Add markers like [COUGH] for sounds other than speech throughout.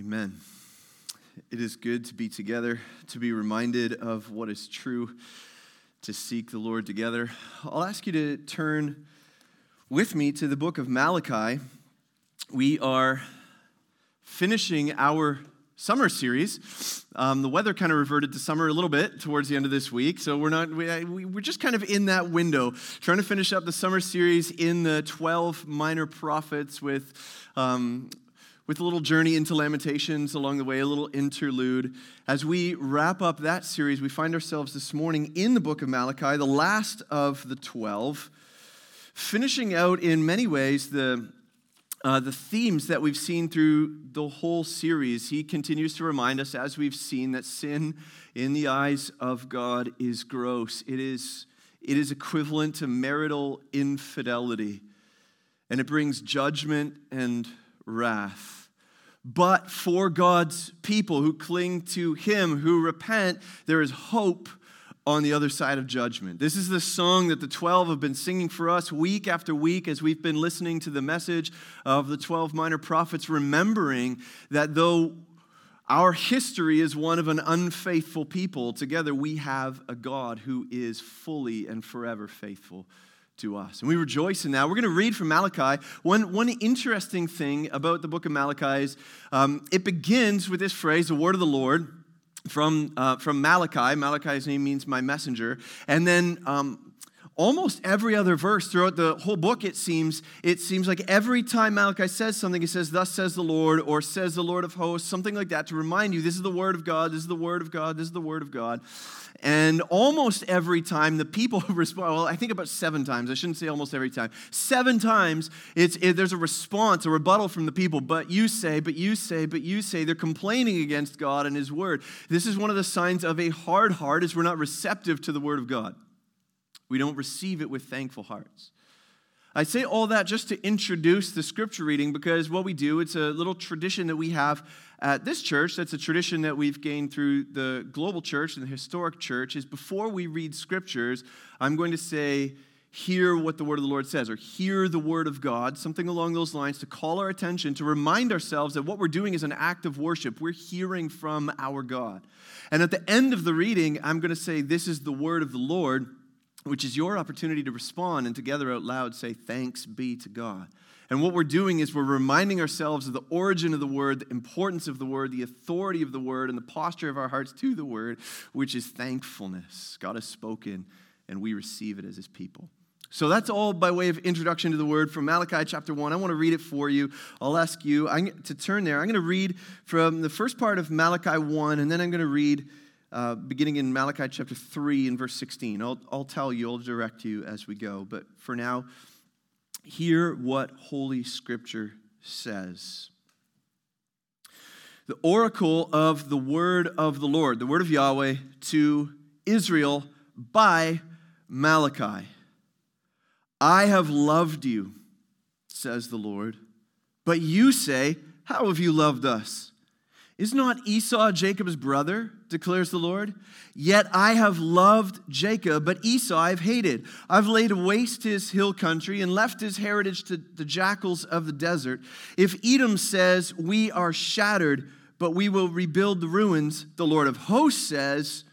Amen. It is good to be together, to be reminded of what is true, to seek the Lord together. I'll ask you to turn with me to the book of Malachi. We are finishing our summer series. Um, the weather kind of reverted to summer a little bit towards the end of this week, so we're not we, we're just kind of in that window, trying to finish up the summer series in the 12 minor prophets with um, with a little journey into Lamentations along the way, a little interlude. As we wrap up that series, we find ourselves this morning in the book of Malachi, the last of the 12, finishing out in many ways the, uh, the themes that we've seen through the whole series. He continues to remind us, as we've seen, that sin in the eyes of God is gross, it is, it is equivalent to marital infidelity, and it brings judgment and wrath. But for God's people who cling to Him, who repent, there is hope on the other side of judgment. This is the song that the 12 have been singing for us week after week as we've been listening to the message of the 12 minor prophets, remembering that though our history is one of an unfaithful people, together we have a God who is fully and forever faithful to us. And we rejoice in that. We're going to read from Malachi. One, one interesting thing about the book of Malachi is um, it begins with this phrase, the word of the Lord, from, uh, from Malachi. Malachi's name means my messenger. And then um, almost every other verse throughout the whole book, it seems, it seems like every time Malachi says something, he says, Thus says the Lord, or says the Lord of hosts, something like that, to remind you this is the word of God, this is the word of God, this is the word of God. And almost every time the people [LAUGHS] respond, well, I think about seven times, I shouldn't say almost every time, seven times it's, it, there's a response, a rebuttal from the people, but you say, but you say, but you say. They're complaining against God and His word. This is one of the signs of a hard heart, is we're not receptive to the word of God. We don't receive it with thankful hearts. I say all that just to introduce the scripture reading because what we do, it's a little tradition that we have at this church. That's a tradition that we've gained through the global church and the historic church. Is before we read scriptures, I'm going to say, hear what the word of the Lord says, or hear the word of God, something along those lines to call our attention, to remind ourselves that what we're doing is an act of worship. We're hearing from our God. And at the end of the reading, I'm going to say, This is the word of the Lord which is your opportunity to respond and together out loud say, Thanks be to God. And what we're doing is we're reminding ourselves of the origin of the word, the importance of the word, the authority of the word, and the posture of our hearts to the word, which is thankfulness. God has spoken, and we receive it as his people. So that's all by way of introduction to the word from Malachi chapter 1. I want to read it for you. I'll ask you to turn there. I'm going to read from the first part of Malachi 1, and then I'm going to read uh, beginning in Malachi chapter 3 and verse 16. I'll, I'll tell you, I'll direct you as we go. But for now, hear what Holy Scripture says. The oracle of the word of the Lord, the word of Yahweh to Israel by Malachi. I have loved you, says the Lord. But you say, How have you loved us? Is not Esau Jacob's brother? Declares the Lord. Yet I have loved Jacob, but Esau I've hated. I've laid waste his hill country and left his heritage to the jackals of the desert. If Edom says, We are shattered, but we will rebuild the ruins, the Lord of hosts says,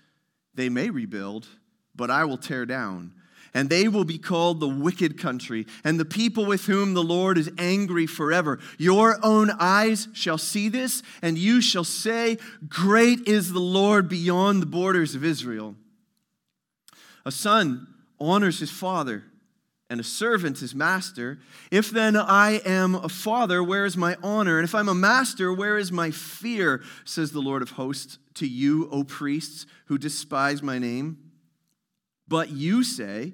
They may rebuild, but I will tear down and they will be called the wicked country, and the people with whom the Lord is angry forever. Your own eyes shall see this, and you shall say, Great is the Lord beyond the borders of Israel. A son honors his father, and a servant his master. If then I am a father, where is my honor? And if I'm a master, where is my fear? Says the Lord of hosts to you, O priests, who despise my name. But you say,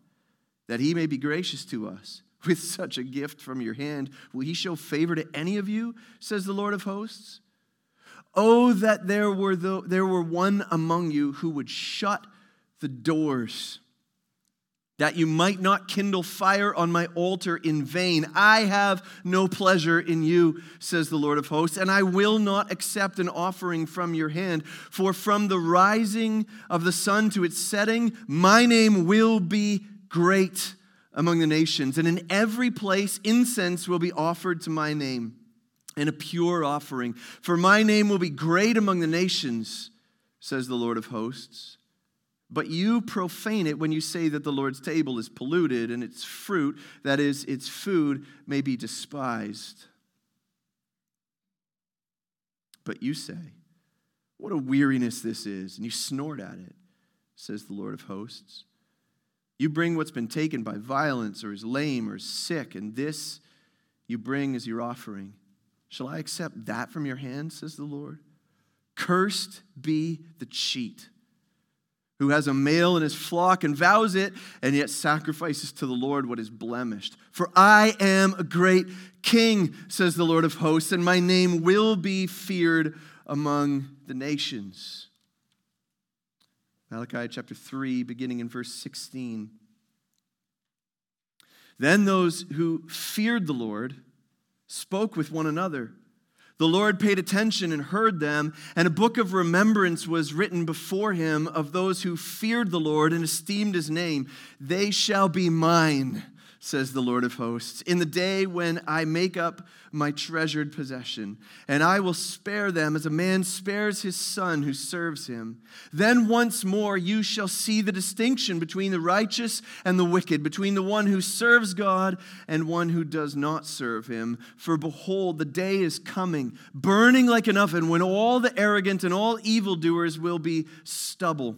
that he may be gracious to us. [LAUGHS] With such a gift from your hand, will he show favor to any of you, says the Lord of hosts? Oh, that there were, the, there were one among you who would shut the doors, that you might not kindle fire on my altar in vain. I have no pleasure in you, says the Lord of hosts, and I will not accept an offering from your hand. For from the rising of the sun to its setting, my name will be great among the nations, and in every place incense will be offered to my name and a pure offering. For my name will be great among the nations, says the Lord of hosts. But you profane it when you say that the Lord's table is polluted and its fruit, that is, its food, may be despised. But you say, What a weariness this is, and you snort at it, says the Lord of hosts. You bring what's been taken by violence or is lame or is sick, and this you bring as your offering. Shall I accept that from your hand, says the Lord? Cursed be the cheat who has a male in his flock and vows it, and yet sacrifices to the Lord what is blemished. For I am a great king, says the Lord of hosts, and my name will be feared among the nations. Malachi chapter 3, beginning in verse 16. Then those who feared the Lord, spoke with one another. The Lord paid attention and heard them, and a book of remembrance was written before him of those who feared the Lord and esteemed his name. They shall be mine says the Lord of hosts, in the day when I make up my treasured possession, and I will spare them as a man spares his son who serves him. Then once more you shall see the distinction between the righteous and the wicked, between the one who serves God and one who does not serve him. For behold, the day is coming, burning like an oven, when all the arrogant and all evildoers will be stubble.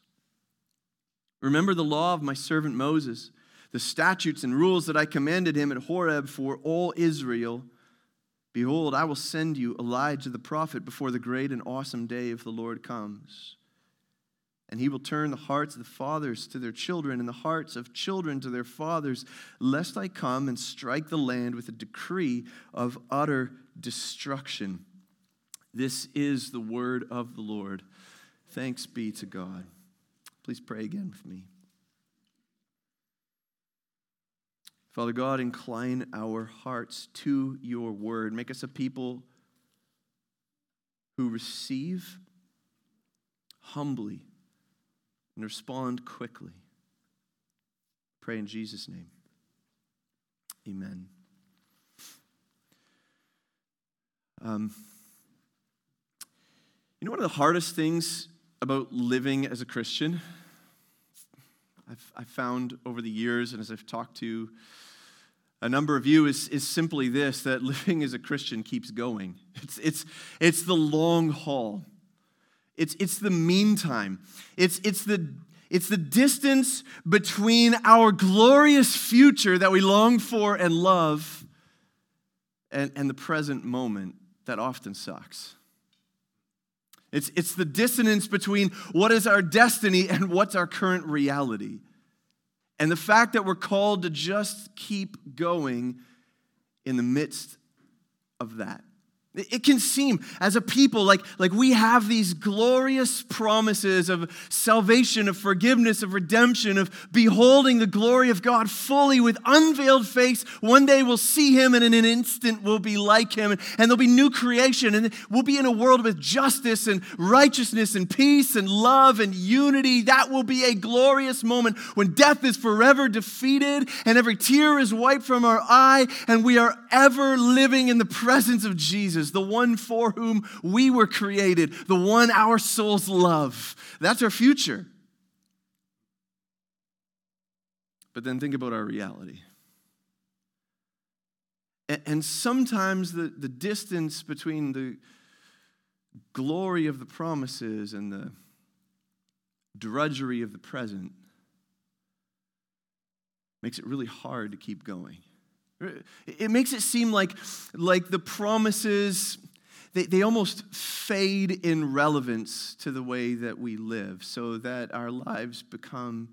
Remember the law of my servant Moses, the statutes and rules that I commanded him at Horeb for all Israel. Behold, I will send you Elijah the prophet before the great and awesome day of the Lord comes. And he will turn the hearts of the fathers to their children, and the hearts of children to their fathers, lest I come and strike the land with a decree of utter destruction. This is the word of the Lord. Thanks be to God. Please pray again with me. Father God, incline our hearts to your word. Make us a people who receive humbly and respond quickly. Pray in Jesus' name. Amen. Um, you know, one of the hardest things about living as a Christian, I've, I've found over the years, and as I've talked to a number of you, is, is simply this that [LAUGHS] living as a Christian keeps going. It's, it's, it's the long haul, it's, it's the meantime, it's, it's, the, it's the distance between our glorious future that we long for and love and, and the present moment that often sucks. It's, it's the dissonance between what is our destiny and what's our current reality. And the fact that we're called to just keep going in the midst of that. It can seem as a people like, like we have these glorious promises of salvation, of forgiveness, of redemption, of beholding the glory of God fully with unveiled face. One day we'll see Him, and in an instant we'll be like Him, and, and there'll be new creation, and we'll be in a world with justice and righteousness and peace and love and unity. That will be a glorious moment when death is forever defeated, and every tear is wiped from our eye, and we are ever living in the presence of Jesus. Jesus, the one for whom we were created, the one our souls love. That's our future. But then think about our reality. And sometimes the, the distance between the glory of the promises and the drudgery of the present makes it really hard to keep going. It makes it seem like, like the promises, they, they almost fade in relevance to the way that we live, so that our lives become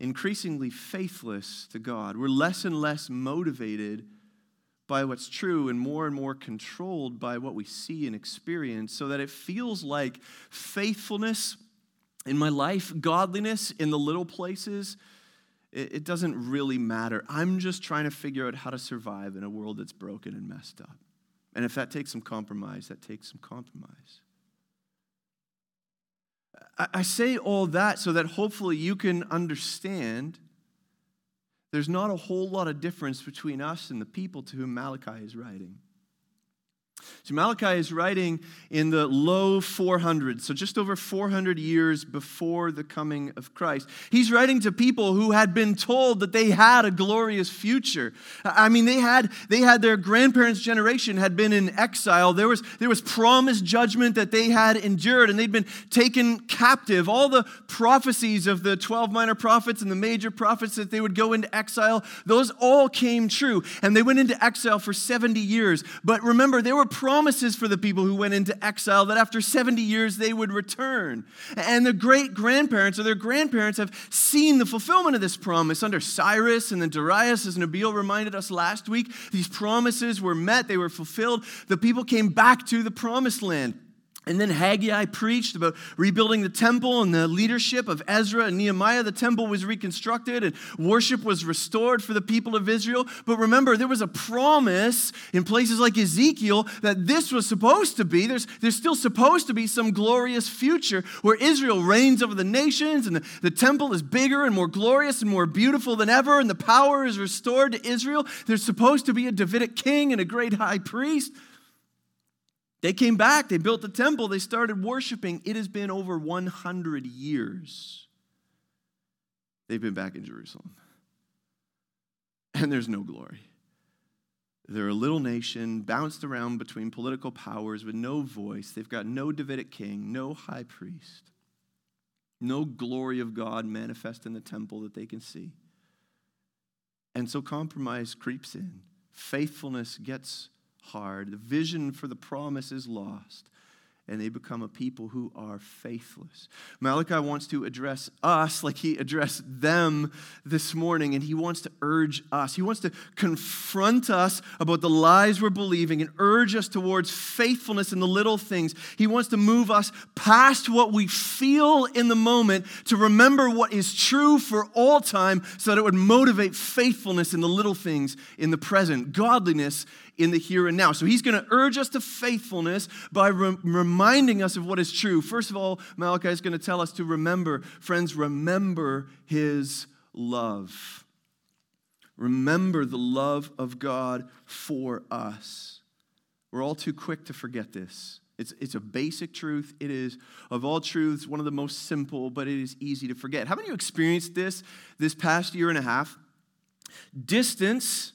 increasingly faithless to God. We're less and less motivated by what's true and more and more controlled by what we see and experience, so that it feels like faithfulness in my life, godliness in the little places, it, it doesn't really matter. I'm just trying to figure out how to survive in a world that's broken and messed up. And if that takes some compromise, that takes some compromise. I say all that so that hopefully you can understand there's not a whole lot of difference between us and the people to whom Malachi is writing. Malachi is writing in the low 400s, so just over 400 years before the coming of Christ. He's writing to people who had been told that they had a glorious future. I mean, they had they had their grandparents' generation had been in exile. There was there was promised judgment that they had endured, and they'd been taken captive. All the prophecies of the 12 minor prophets and the major prophets that they would go into exile, those all came true, and they went into exile for 70 years. But remember, they were promises for the people who went into exile that after 70 years they would return. And the great grandparents or their grandparents have seen the fulfillment of this promise under Cyrus and then Darius, as Nabil reminded us last week. These promises were met, they were fulfilled. The people came back to the promised land. And then Haggai preached about rebuilding the temple and the leadership of Ezra and Nehemiah. The temple was reconstructed and worship was restored for the people of Israel. But remember, there was a promise in places like Ezekiel that this was supposed to be. There's, there's still supposed to be some glorious future where Israel reigns over the nations and the, the temple is bigger and more glorious and more beautiful than ever and the power is restored to Israel. There's supposed to be a Davidic king and a great high priest. They came back, they built the temple, they started worshiping. It has been over 100 years. They've been back in Jerusalem. And there's no glory. They're a little nation bounced around between political powers with no voice. They've got no Davidic king, no high priest, no glory of God manifest in the temple that they can see. And so compromise creeps in. Faithfulness gets hard. The vision for the promise is lost and they become a people who are faithless. Malachi wants to address us like he addressed them this morning, and he wants to urge us. He wants to confront us about the lies we're believing and urge us towards faithfulness in the little things. He wants to move us past what we feel in the moment to remember what is true for all time so that it would motivate faithfulness in the little things in the present, godliness in the here and now. So he's going to urge us to faithfulness by re- reminding us of what is true. First of all, Malachi is going to tell us to remember, friends, remember his love. Remember the love of God for us. We're all too quick to forget this. It's, it's a basic truth. It is, of all truths, one of the most simple, but it is easy to forget. How many of you experienced this this past year and a half? Distance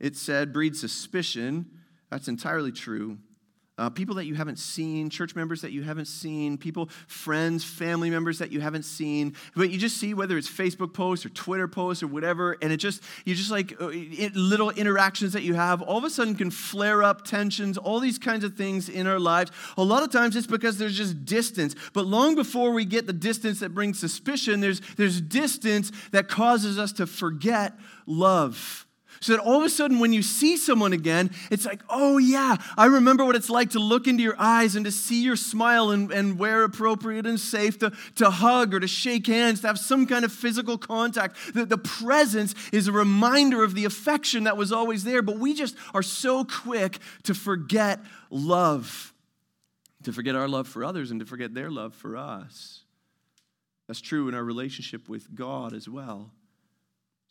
it said, breed suspicion. That's entirely true. Uh, people that you haven't seen, church members that you haven't seen, people, friends, family members that you haven't seen, but you just see whether it's Facebook posts or Twitter posts or whatever, and it just, you just like uh, it, little interactions that you have, all of a sudden can flare up tensions, all these kinds of things in our lives. A lot of times it's because there's just distance, but long before we get the distance that brings suspicion, there's, there's distance that causes us to forget love. So that all of a sudden, when you see someone again, it's like, oh, yeah, I remember what it's like to look into your eyes and to see your smile and, and where appropriate and safe to, to hug or to shake hands, to have some kind of physical contact. The, the presence is a reminder of the affection that was always there, but we just are so quick to forget love, to forget our love for others and to forget their love for us. That's true in our relationship with God as well.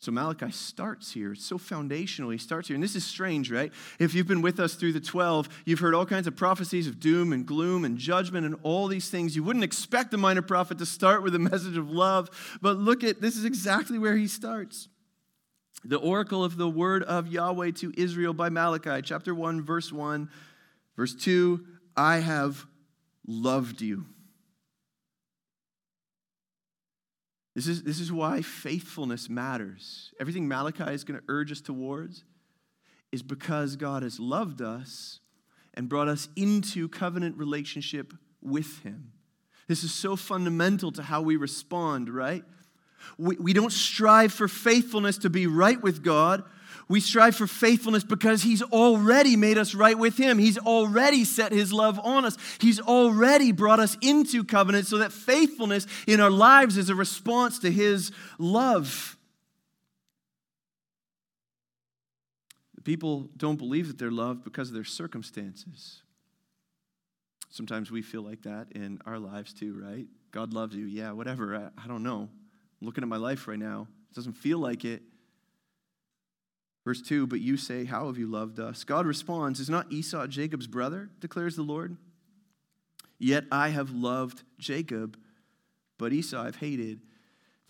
So Malachi starts here. It's so foundational. He starts here. And this is strange, right? If you've been with us through the 12, you've heard all kinds of prophecies of doom and gloom and judgment and all these things. You wouldn't expect a minor prophet to start with a message of love, but look at this is exactly where he starts. The oracle of the word of Yahweh to Israel by Malachi, chapter 1, verse 1. Verse 2 I have loved you. This is, this is why faithfulness matters. Everything Malachi is going to urge us towards is because God has loved us and brought us into covenant relationship with Him. This is so fundamental to how we respond, right? We, we don't strive for faithfulness to be right with God. We strive for faithfulness because He's already made us right with Him. He's already set His love on us. He's already brought us into covenant so that faithfulness in our lives is a response to His love. The people don't believe that they're loved because of their circumstances. Sometimes we feel like that in our lives too, right? God loves you. Yeah, whatever. I, I don't know. I'm looking at my life right now. It doesn't feel like it. Verse 2 But you say, How have you loved us? God responds, Is not Esau Jacob's brother, declares the Lord? Yet I have loved Jacob, but Esau I've hated.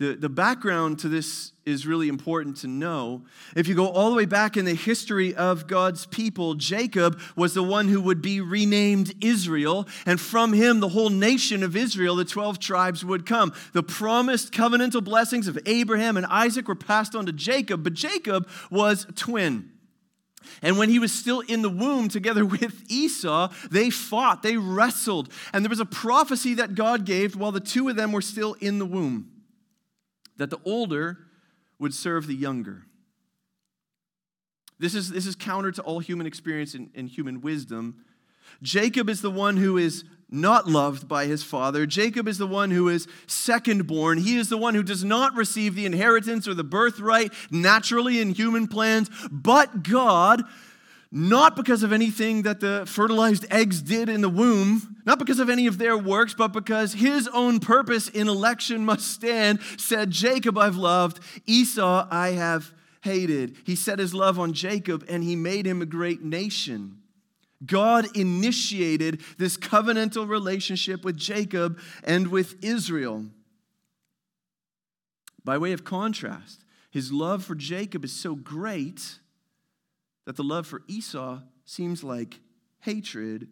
The, the background to this is really important to know. If you go all the way back in the history of God's people, Jacob was the one who would be renamed Israel, and from him, the whole nation of Israel, the 12 tribes, would come. The promised covenantal blessings of Abraham and Isaac were passed on to Jacob, but Jacob was a twin. And when he was still in the womb together [LAUGHS] with Esau, they fought, they wrestled. And there was a prophecy that God gave while the two of them were still in the womb that the older would serve the younger. This is, this is counter to all human experience and, and human wisdom. Jacob is the one who is not loved by his father. Jacob is the one who is second born. He is the one who does not receive the inheritance or the birthright naturally in human plans, but God not because of anything that the fertilized eggs did in the womb, not because of any of their works, but because his own purpose in election must stand, said, Jacob I've loved, Esau I have hated. He set his love on Jacob and he made him a great nation. God initiated this covenantal relationship with Jacob and with Israel. By way of contrast, his love for Jacob is so great that the love for Esau seems like hatred.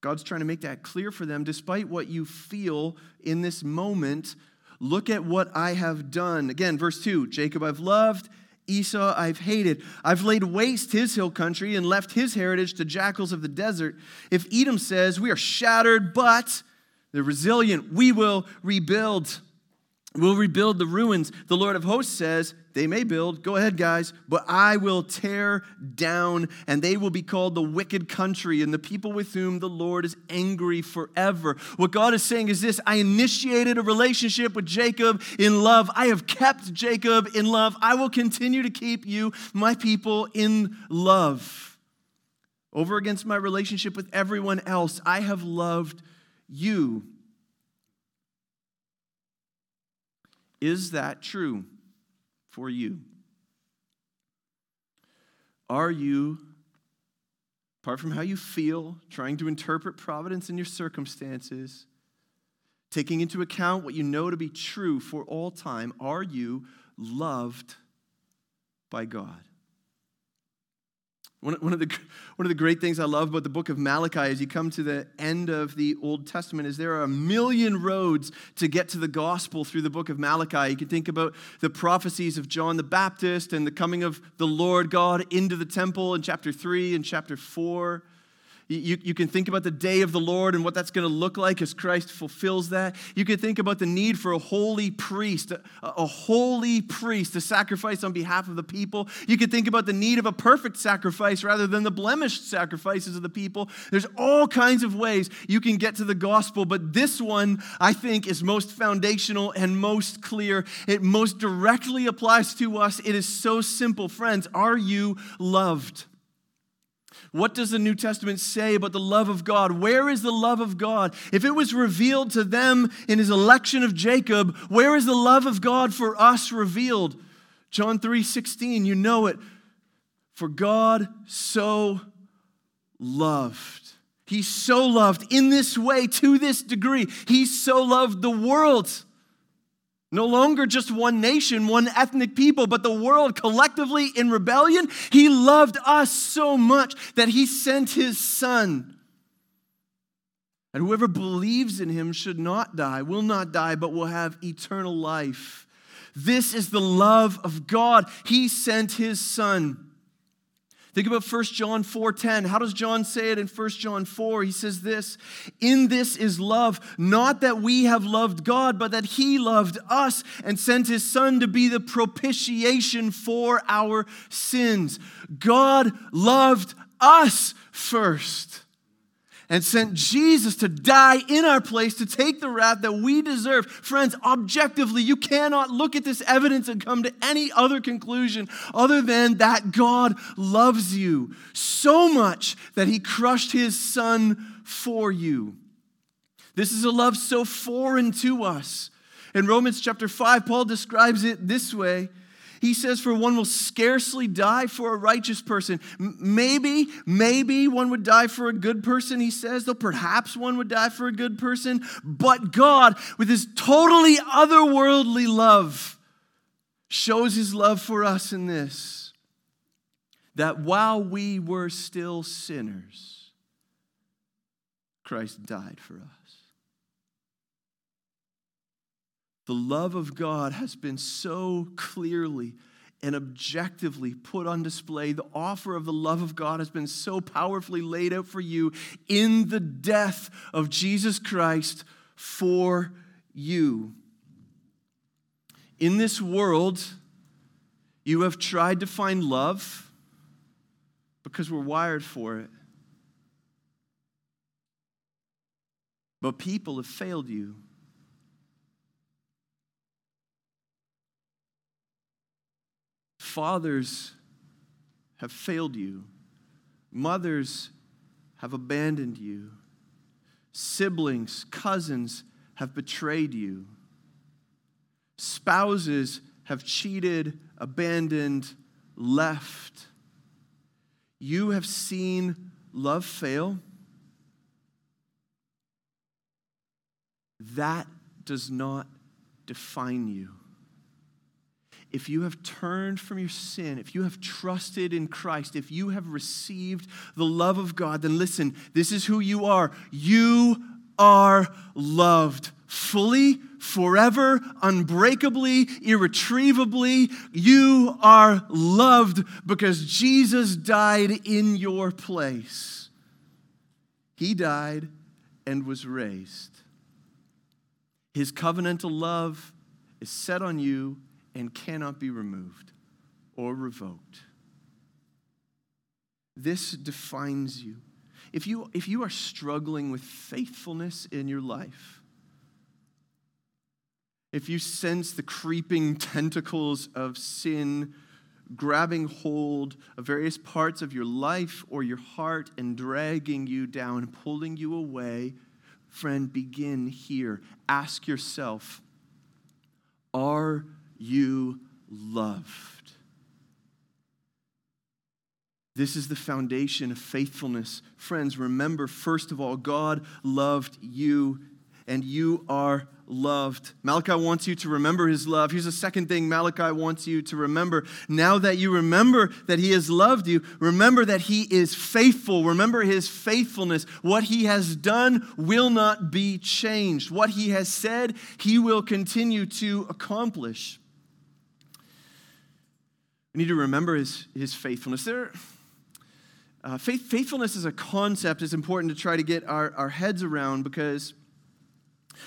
God's trying to make that clear for them. Despite what you feel in this moment, look at what I have done. Again, verse 2 Jacob I've loved, Esau I've hated. I've laid waste his hill country and left his heritage to jackals of the desert. If Edom says, We are shattered, but they're resilient, we will rebuild. We'll rebuild the ruins. The Lord of hosts says, They may build, go ahead, guys, but I will tear down, and they will be called the wicked country, and the people with whom the Lord is angry forever. What God is saying is this I initiated a relationship with Jacob in love. I have kept Jacob in love. I will continue to keep you, my people, in love. Over against my relationship with everyone else, I have loved you. Is that true for you? Are you, apart from how you feel, trying to interpret providence in your circumstances, taking into account what you know to be true for all time, are you loved by God? One, of, the, [LAUGHS] one of the great things I love about the book of Malachi as you come to the end of the Old Testament is there are a million roads to get to the gospel through the book of Malachi. You can think about the prophecies of John the Baptist and the coming of the Lord God into the temple in chapter 3 and chapter 4. You, you can think about the day of the Lord and what that's going to look like as Christ fulfills that. You can think about the need for a holy priest, a, a holy priest to sacrifice on behalf of the people. You can think about the need of a perfect sacrifice rather than the blemished sacrifices of the people. There's all kinds of ways you can get to the gospel, but this one, I think, is most foundational and most clear. It most directly applies to us. It is so simple. Friends, are you loved? What does the New Testament say about the love of God? Where is the love of God? If it was revealed to them in his election of Jacob, where is the love of God for us revealed? John 3:16, you know it. For God so loved. He so loved in this way to this degree. He so loved the world No longer just one nation, one ethnic people, but the world collectively in rebellion. He loved us so much that he sent his son. And whoever believes in him should not die, will not die, but will have eternal life. This is the love of God. He sent his son. Think about 1 John 4:10. How does John say it in 1 John 4? He says this, "In this is love, not that we have loved God, but that he loved us and sent his son to be the propitiation for our sins." God loved us first and sent Jesus to die in our place to take the wrath that we deserve. Friends, objectively, you cannot look at this evidence and come to any other conclusion other than that God loves you so much that he crushed his son for you. This is a love so foreign to us. In Romans chapter 5, Paul describes it this way. He says, For one will scarcely die for a righteous person. Maybe, maybe one would die for a good person, he says, though perhaps one would die for a good person. But God, with his totally otherworldly love, shows his love for us in this that while we were still sinners, Christ died for us. The love of God has been so clearly and objectively put on display. The offer of the love of God has been so powerfully laid out for you in the death of Jesus Christ for you. In this world, you have tried to find love because we're wired for it. But people have failed you. Fathers have failed you. Mothers have abandoned you. Siblings, cousins have betrayed you. Spouses have cheated, abandoned, left. You have seen love fail. That does not define you if you have turned from your sin, if you have trusted in Christ, if you have received the love of God, then listen, this is who you are. You are loved fully, forever, unbreakably, irretrievably. You are loved because Jesus died in your place. He died and was raised. His covenantal love is set on you and cannot be removed or revoked. This defines you. If you, if you are struggling with faithfulness in your life, if you sense the creeping [LAUGHS] tentacles of sin grabbing hold of various parts of your life or your heart and dragging you down, pulling you away, friend, begin here. Ask yourself Are you loved. This is the foundation of faithfulness. Friends, remember, first of all, God loved you and you are loved. Malachi wants you to remember his love. Here's the second thing Malachi wants you to remember. Now that you remember that he has loved you, remember that he is faithful. Remember his faithfulness. What he has done will not be changed. What he has said, he will continue to accomplish. We need to remember his, his faithfulness. There, uh, faith, faithfulness is a concept it's important to try to get our, our heads around because,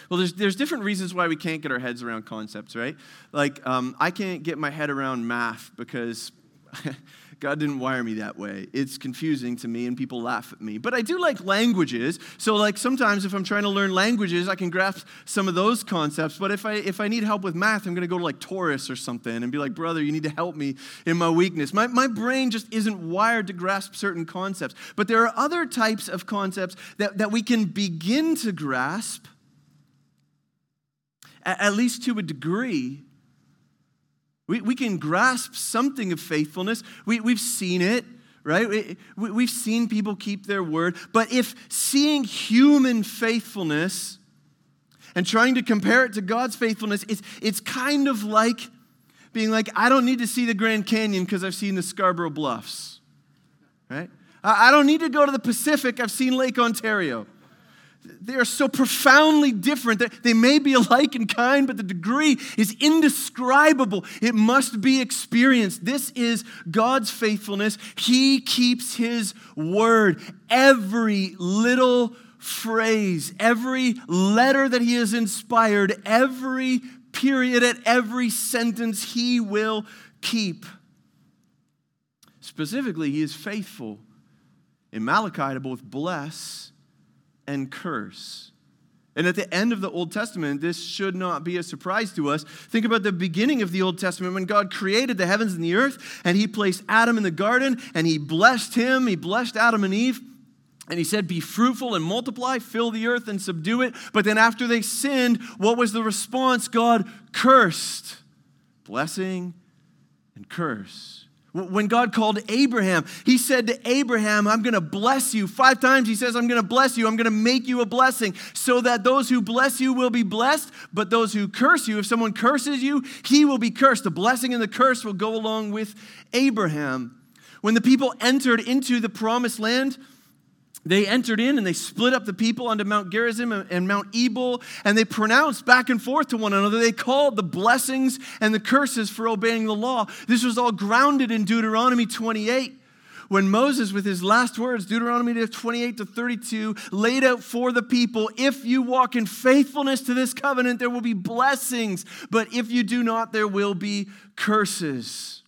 well, there's, there's different reasons why we can't get our heads around concepts, right? Like, um, I can't get my head around math because [LAUGHS] God didn't wire me that way. It's confusing to me and people laugh at me. But I do like languages. So like sometimes if I'm trying to learn languages, I can grasp some of those concepts. But if I if I need help with math, I'm going to go to like Taurus or something and be like, "Brother, you need to help me in my weakness." My my brain just isn't wired to grasp certain concepts. But there are other types of concepts that that we can begin to grasp at least to a degree we, we can grasp something of faithfulness. We, we've seen it, right? We, we've seen people keep their word. But if seeing human faithfulness and trying to compare it to God's faithfulness, it's, it's kind of like being like, I don't need to see the Grand Canyon because I've seen the Scarborough Bluffs, right? I don't need to go to the Pacific, I've seen Lake Ontario. They are so profoundly different. that They may be alike in kind, but the degree is indescribable. It must be experienced. This is God's faithfulness. He keeps His word. Every little phrase, every letter that He has inspired, every period at every sentence, He will keep. Specifically, He is faithful in Malachi to both bless and curse. And at the end of the Old Testament, this should not be a surprise to us. Think about the beginning of the Old Testament when God created the heavens and the earth, and He placed Adam in the garden, and He blessed him, He blessed Adam and Eve. And he said, Be fruitful and multiply, fill the earth and subdue it. But then after they sinned, what was the response? God cursed. Blessing and curse. When God called Abraham, he said to Abraham, I'm going to bless you. Five times he says, I'm going to bless you. I'm going to make you a blessing so that those who bless you will be blessed, but those who curse you, if someone curses you, he will be cursed. The blessing and the curse will go along with Abraham. When the people entered into the promised land, they entered in and they split up the people onto Mount Gerizim and Mount Ebal, and they pronounced back and forth to one another. They called the blessings and the curses for obeying the law. This was all grounded in Deuteronomy 28. When Moses, with his last words, Deuteronomy 28 to 32, laid out for the people, if you walk in faithfulness to this covenant, there will be blessings, but if you do not, there will be curses.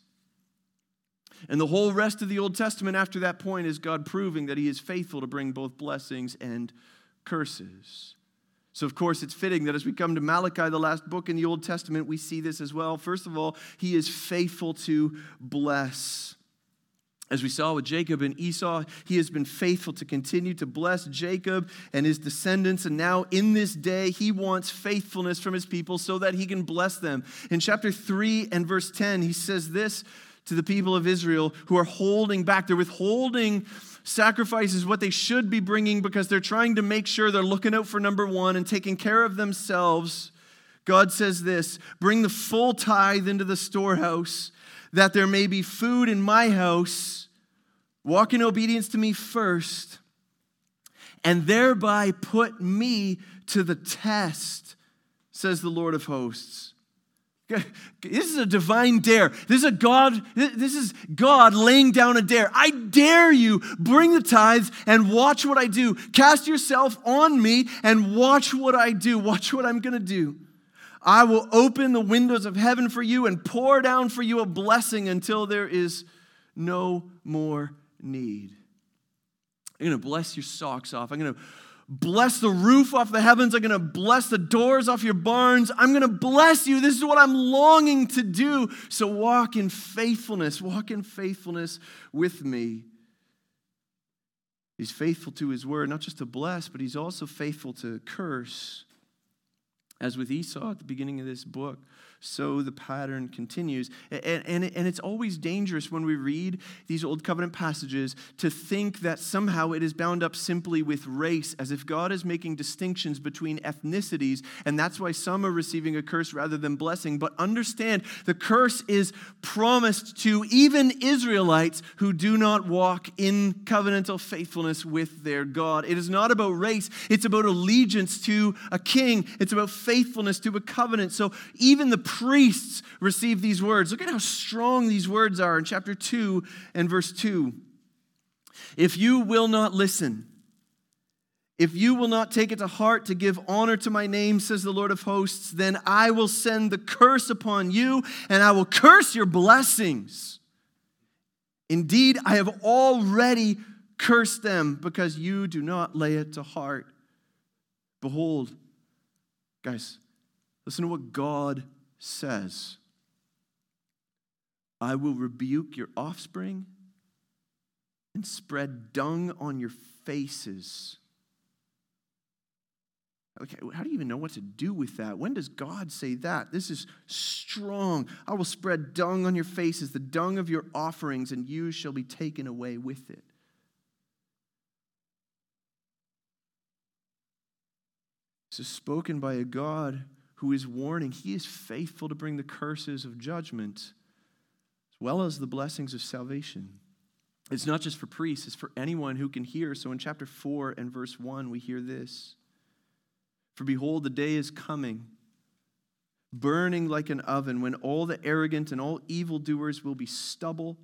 And the whole rest of the Old Testament after that point is God proving that He is faithful to bring both blessings and curses. So, of course, it's fitting that as we come to Malachi, the last book in the Old Testament, we see this as well. First of all, He is faithful to bless. As we saw with Jacob and Esau, he has been faithful to continue to bless Jacob and his descendants. And now, in this day, he wants faithfulness from his people so that he can bless them. In chapter 3 and verse 10, he says this to the people of Israel who are holding back. They're withholding sacrifices, what they should be bringing, because they're trying to make sure they're looking out for number one and taking care of themselves. God says this Bring the full tithe into the storehouse, that there may be food in my house. Walk in obedience to me first, and thereby put me to the test, says the Lord of hosts. This is a divine dare. This is a God, this is God laying down a dare. I dare you, bring the tithes and watch what I do. Cast yourself on me and watch what I do. Watch what I'm going to do. I will open the windows of heaven for you and pour down for you a blessing until there is no more need. I'm going to bless your socks off. I'm going to bless the roof off the heavens. I'm going to bless the doors off your barns. I'm going to bless you. This is what I'm longing to do. So walk in faithfulness. Walk in faithfulness with me. He's faithful to his word, not just to bless, but he's also faithful to curse. As with Esau at the beginning of this book so the pattern continues. And, and, and it's always dangerous when we read these Old Covenant passages to think that somehow it is bound up simply with race, as if God is making distinctions between ethnicities, and that's why some are receiving a curse rather than blessing. But understand the curse is promised to even Israelites who do not walk in covenantal faithfulness with their God. It is not about race, it's about allegiance to a king, it's about faithfulness to a covenant. So even the priests receive these words. Look at how strong these words are in chapter 2 and verse 2. If you will not listen, if you will not take it to heart to give honor to my name, says the Lord of hosts, then I will send the curse upon you and I will curse your blessings. Indeed, I have already cursed them because you do not lay it to heart. Behold, guys, listen to what God says, I will rebuke your offspring and spread dung on your faces. Okay, how do you even know what to do with that? When does God say that? This is strong. I will spread dung on your faces, the dung of your offerings, and you shall be taken away with it. This is spoken by a God who is warning. He is faithful to bring the curses of judgment as well as the blessings of salvation. It's not just for priests, it's for anyone who can hear. So in chapter 4 and verse 1, we hear this For behold, the day is coming, burning like an oven, when all the arrogant and all evildoers will be stubble.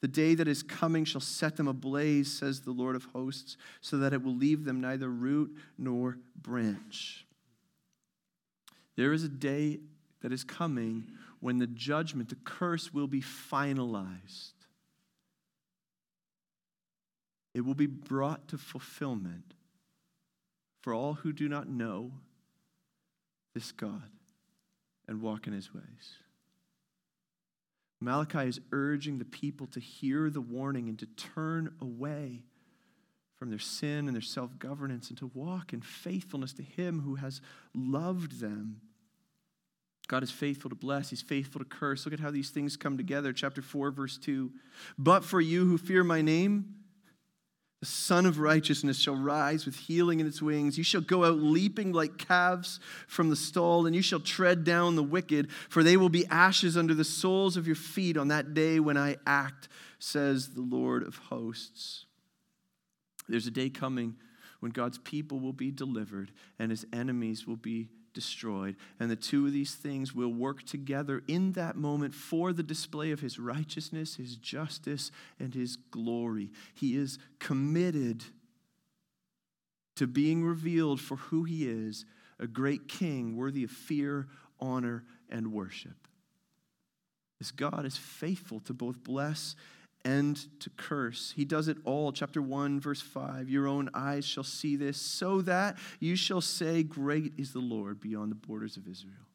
The day that is coming shall set them ablaze, says the Lord of hosts, so that it will leave them neither root nor branch. There is a day that is coming when the judgment, the curse, will be finalized. It will be brought to fulfillment for all who do not know this God and walk in his ways. Malachi is urging the people to hear the warning and to turn away from their sin and their self governance and to walk in faithfulness to Him who has loved them. God is faithful to bless, He's faithful to curse. Look at how these things come together. Chapter 4, verse 2. But for you who fear my name, the Sun of Righteousness shall rise with healing in its wings. You shall go out leaping like calves from the stall, and you shall tread down the wicked, for they will be ashes under the soles of your feet on that day when I act, says the Lord of hosts. There's a day coming when God's people will be delivered and his enemies will be destroyed. And the two of these things will work together in that moment for the display of his righteousness, his justice, and his glory. He is committed to being revealed for who he is a great king worthy of fear, honor, and worship. This God is faithful to both bless and to curse. He does it all. Chapter 1, verse 5 Your own eyes shall see this, so that you shall say, Great is the Lord beyond the borders of Israel.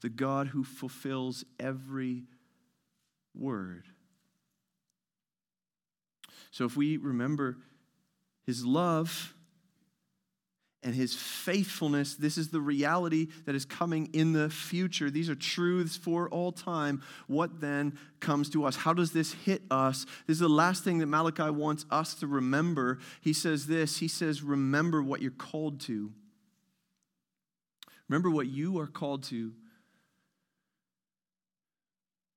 The God who fulfills every word. So if we remember his love, and his faithfulness. This is the reality that is coming in the future. These are truths for all time. What then comes to us? How does this hit us? This is the last thing that Malachi wants us to remember. He says this He says, Remember what you're called to. Remember what you are called to.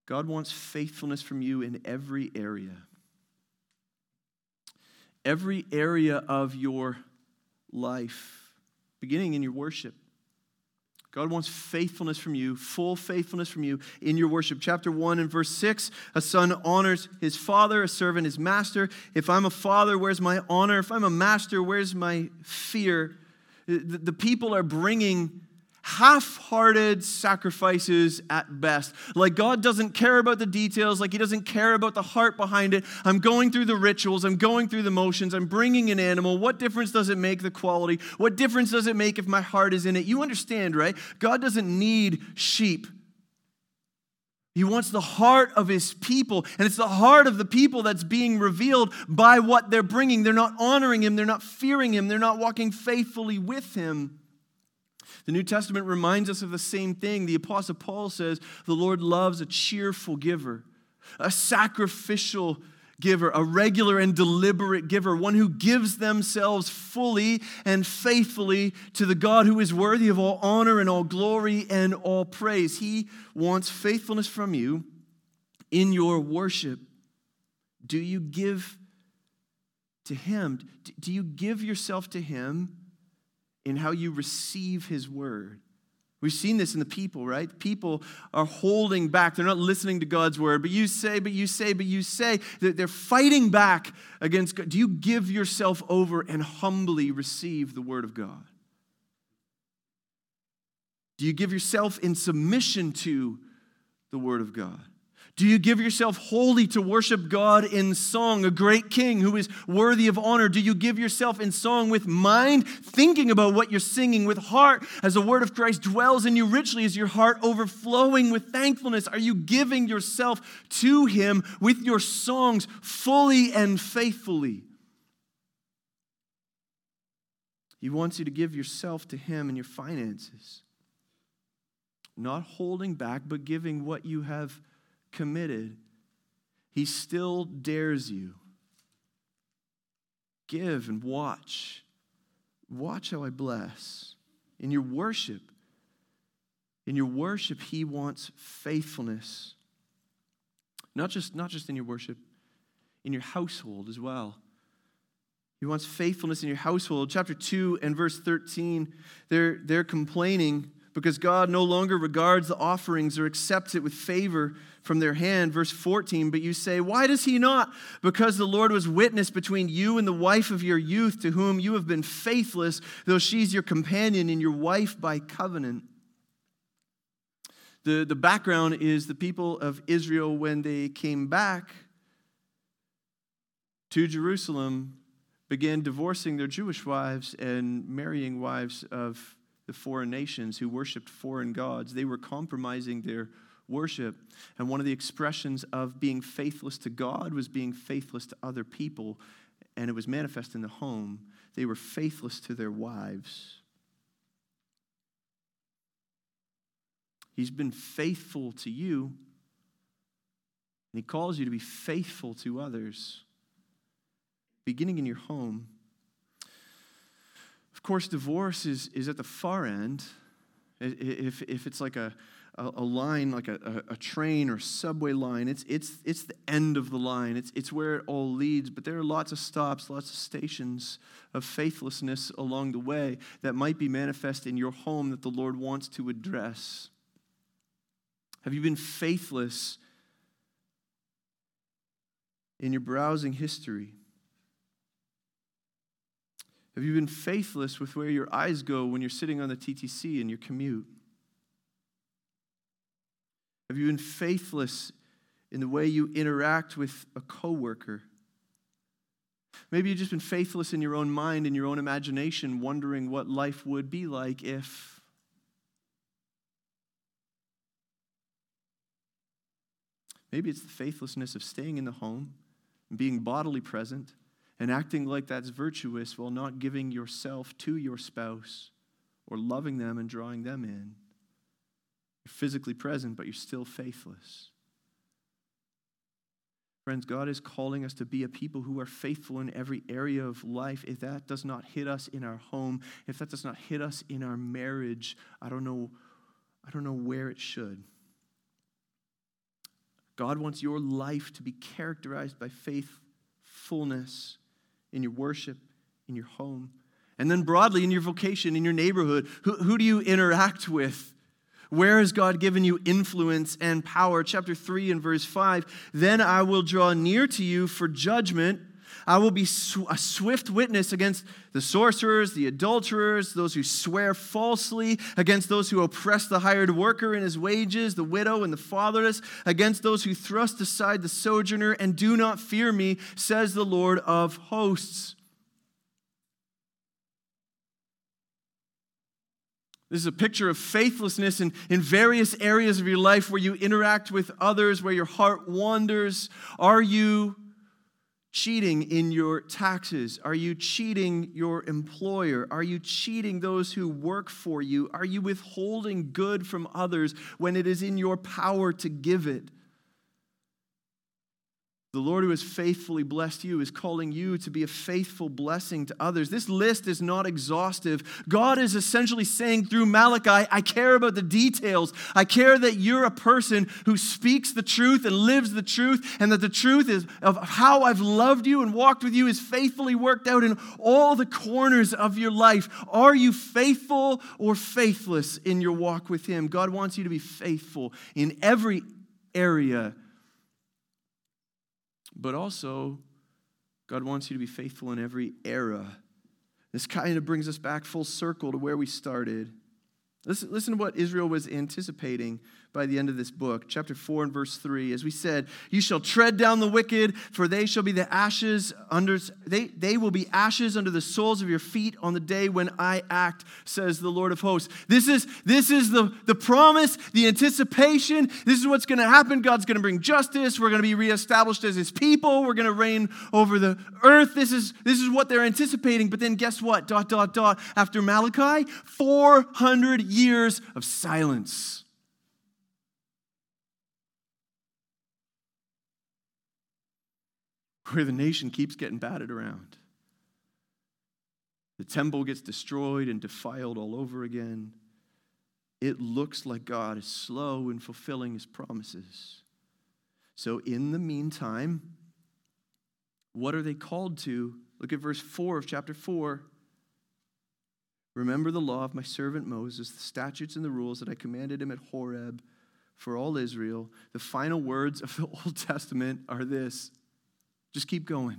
God wants faithfulness from you in every area. Every area of your life, beginning in your worship. God wants faithfulness from you, full faithfulness from you in your worship. Chapter 1 and verse 6 A son honors his father, a servant his master. If I'm a father, where's my honor? If I'm a master, where's my fear? The people are bringing half hearted sacrifices at best. Like God doesn't care about the details, like He doesn't care about the heart behind it. I'm going through the rituals, I'm going through the motions, I'm bringing an animal. What difference does it make the quality? What difference does it make if my heart is in it? You understand, right? God doesn't need sheep. He wants the heart of his people, and it's the heart of the people that's being revealed by what they're bringing. They're not honoring him, they're not fearing him, they're not walking faithfully with him. The New Testament reminds us of the same thing. The Apostle Paul says the Lord loves a cheerful giver, a sacrificial giver, a regular and deliberate giver, one who gives themselves fully and faithfully to the God who is worthy of all honor and all glory and all praise. He wants faithfulness from you in your worship. Do you give to Him? Do you give yourself to Him? In how you receive his word. We've seen this in the people, right? People are holding back. They're not listening to God's word. But you say, but you say, but you say. that They're fighting back against God. Do you give yourself over and humbly receive the word of God? Do you give yourself in submission to the word of God? Do you give yourself wholly to worship God in song, a great king who is worthy of honor? Do you give yourself in song with mind, thinking about what you're singing, with heart as the word of Christ dwells in you richly? Is your heart overflowing with thankfulness? Are you giving yourself to Him with your songs fully and faithfully? He wants you to give yourself to Him in your finances, not holding back, but giving what you have committed, he still dares you. Give and watch. Watch how I bless. in your worship. In your worship, He wants faithfulness. Not just, not just in your worship, in your household as well. He wants faithfulness in your household. Chapter 2 and verse 13, they're, they're complaining because God no longer regards the offerings or accepts it with favor from their hand. Verse 14, but you say, Why does he not? Because the Lord was witness between you and the wife of your youth, to whom you have been faithless, though she's your companion and your wife by covenant. The, the background is the people of Israel, when they came back to Jerusalem, began divorcing their Jewish wives and marrying wives of the foreign nations who worshiped foreign gods. They were compromising their worship. And one of the expressions of being faithless to God was being faithless to other people, and it was manifest in the home. They were faithless to their wives. He's been faithful to you, and He calls you to be faithful to others, beginning in your home. Of course, divorce is, is at the far end. If, if it's like a, a, line, like a, a, train or subway line, it's, it's, it's the end of the line. It's, it's where it all leads. But there are lots of stops, lots of stations of faithlessness along the way that might be manifest in your home that the Lord wants to address. Have you been faithless in your browsing history? Have you been faithless with where your eyes go when you're sitting on the TTC in your commute? Have you been faithless in the way you interact with a coworker? Maybe you've just been faithless in your own mind, in your own imagination, wondering what life would be like if. Maybe it's the faithlessness of staying in the home and being bodily present and acting like that's virtuous while not giving yourself to your spouse or loving them and drawing them in. You're physically present, but you're still faithless. Friends, God is calling us to be a people who are faithful in every area of life. If that does not hit us in our home, if that does not hit us in our marriage, I don't know, I don't know where it should. God wants your life to be characterized by faithfulness in your worship, in your home, and then broadly in your vocation, in your neighborhood. Who, who do you interact with? Where has God given you influence and power? Chapter 3 and verse 5 Then I will draw near to you for judgment I will be a swift witness against the sorcerers, the adulterers, those who swear falsely, against those who oppress the hired worker in his wages, the widow and the fatherless, against those who thrust aside the sojourner and do not fear me, says the Lord of hosts. This is a picture of faithlessness in, in various areas of your life where you interact with others, where your heart wanders. Are you cheating in your taxes? Are you cheating your employer? Are you cheating those who work for you? Are you withholding good from others when it is in your power to give it? The Lord who has faithfully blessed you is calling you to be a faithful blessing to others. This list is not exhaustive. God is essentially saying through Malachi, I care about the details. I care that you're a person who speaks the truth and lives the truth, and that the truth is of how I've loved you and walked with you is faithfully worked out in all the corners of your life. Are you faithful or faithless in your walk with Him? God wants you to be faithful in every area but also, God wants you to be faithful in every era. This kind of brings us back full circle to where we started. Listen, listen to what Israel was anticipating by the end of this book. Chapter 4 and verse 3. As we said, you shall tread down the wicked, for they shall be the ashes under they, they will be ashes under the soles of your feet on the day when I act, says the Lord of hosts. This is this is the, the promise, the anticipation. This is what's going to happen. God's going to bring justice. We're going to be reestablished as his people. We're going to reign over the earth. This is this is what they're anticipating. But then guess what? Dot dot dot. After Malachi, 400 years of silence. Where the nation keeps getting batted around. The temple gets destroyed and defiled all over again. It looks like God is slow in fulfilling his promises. So, in the meantime, what are they called to? Look at verse 4 of chapter 4. Remember the law of my servant Moses, the statutes and the rules that I commanded him at Horeb for all Israel. The final words of the [LAUGHS] Old Testament are this just keep going.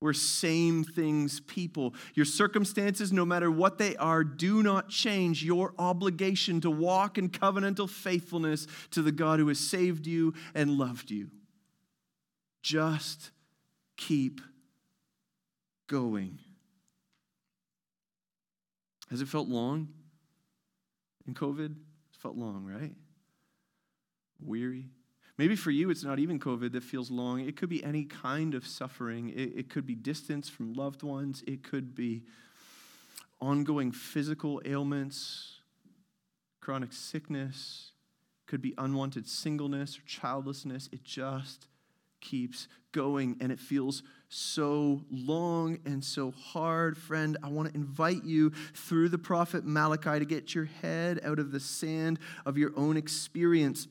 We're same things people. Your circumstances, no matter what they are, do not change your obligation to walk in covenantal faithfulness to the God who has saved you and loved you. Just keep going. Has it felt long in COVID? It felt long, right? Weary. Maybe for you, it's not even COVID that feels long. It could be any kind of suffering. It, it could be distance from loved ones. It could be ongoing physical ailments, chronic sickness. It could be unwanted singleness or childlessness. It just keeps going and it feels so long and so hard. Friend, I want to invite you through the prophet Malachi to get your head out of the sand of your own experience.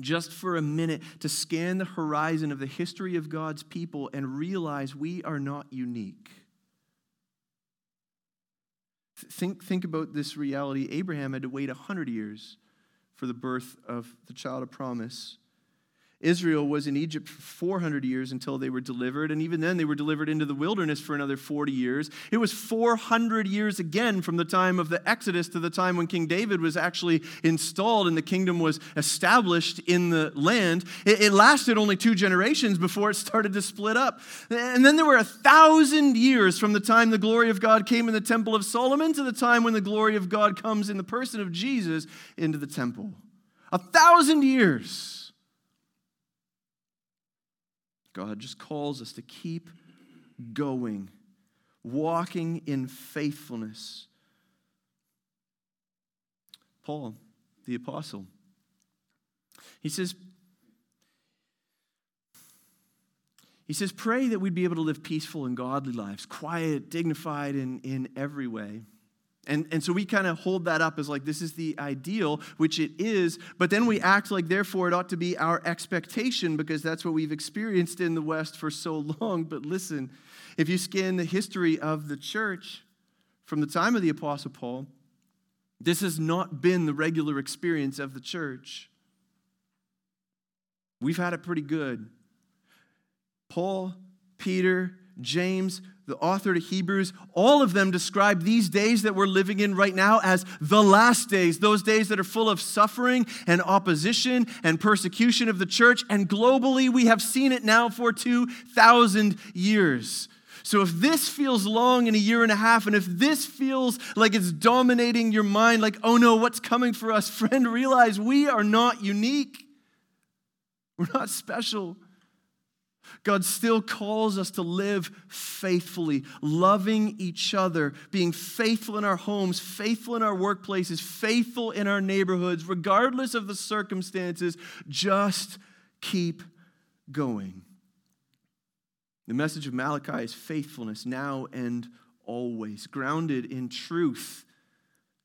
Just for a minute to scan the horizon of the history of God's people and realize we are not unique. Think, think about this reality. Abraham had to wait 100 years for the birth of the child of promise. Israel was in Egypt for 400 years until they were delivered, and even then they were delivered into the wilderness for another 40 years. It was 400 years again from the time of the Exodus to the time when King David was actually installed and the kingdom was established in the land. It, it lasted only two generations before it started to split up. And then there were a thousand years from the time the glory of God came in the temple of Solomon to the time when the glory of God comes in the person of Jesus into the temple. A thousand years. God just calls us to keep going, walking in faithfulness. Paul, the apostle, he says, He says, pray that we'd be able to live peaceful and godly lives, quiet, dignified in, in every way. And, and so we kind of hold that up as like this is the ideal, which it is, but then we act like therefore it ought to be our expectation because that's what we've experienced in the West for so long. But listen, if you scan the history of the church from the time of the Apostle Paul, this has not been the regular experience of the church. We've had it pretty good. Paul, Peter, James, the author to Hebrews, all of them describe these days that we're living in right now as the last days, those days that are full of suffering and opposition and persecution of the church. And globally, we have seen it now for 2,000 years. So if this feels long in a year and a half, and if this feels like it's dominating your mind, like, oh no, what's coming for us, [LAUGHS] friend, realize we are not unique. We're not special. God still calls us to live faithfully, loving each other, being faithful in our homes, faithful in our workplaces, faithful in our neighborhoods, regardless of the circumstances. Just keep going. The message of Malachi is faithfulness now and always, grounded in truth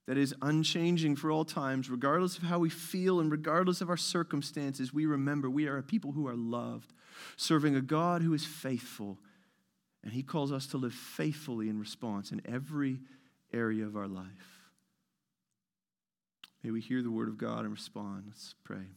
that is unchanging for all times, regardless of how we feel and regardless of our circumstances. We remember we are a people who are loved serving a God who is faithful. And He calls us to live faithfully in response in every area of our life. May we hear the word of God and respond. Let's pray.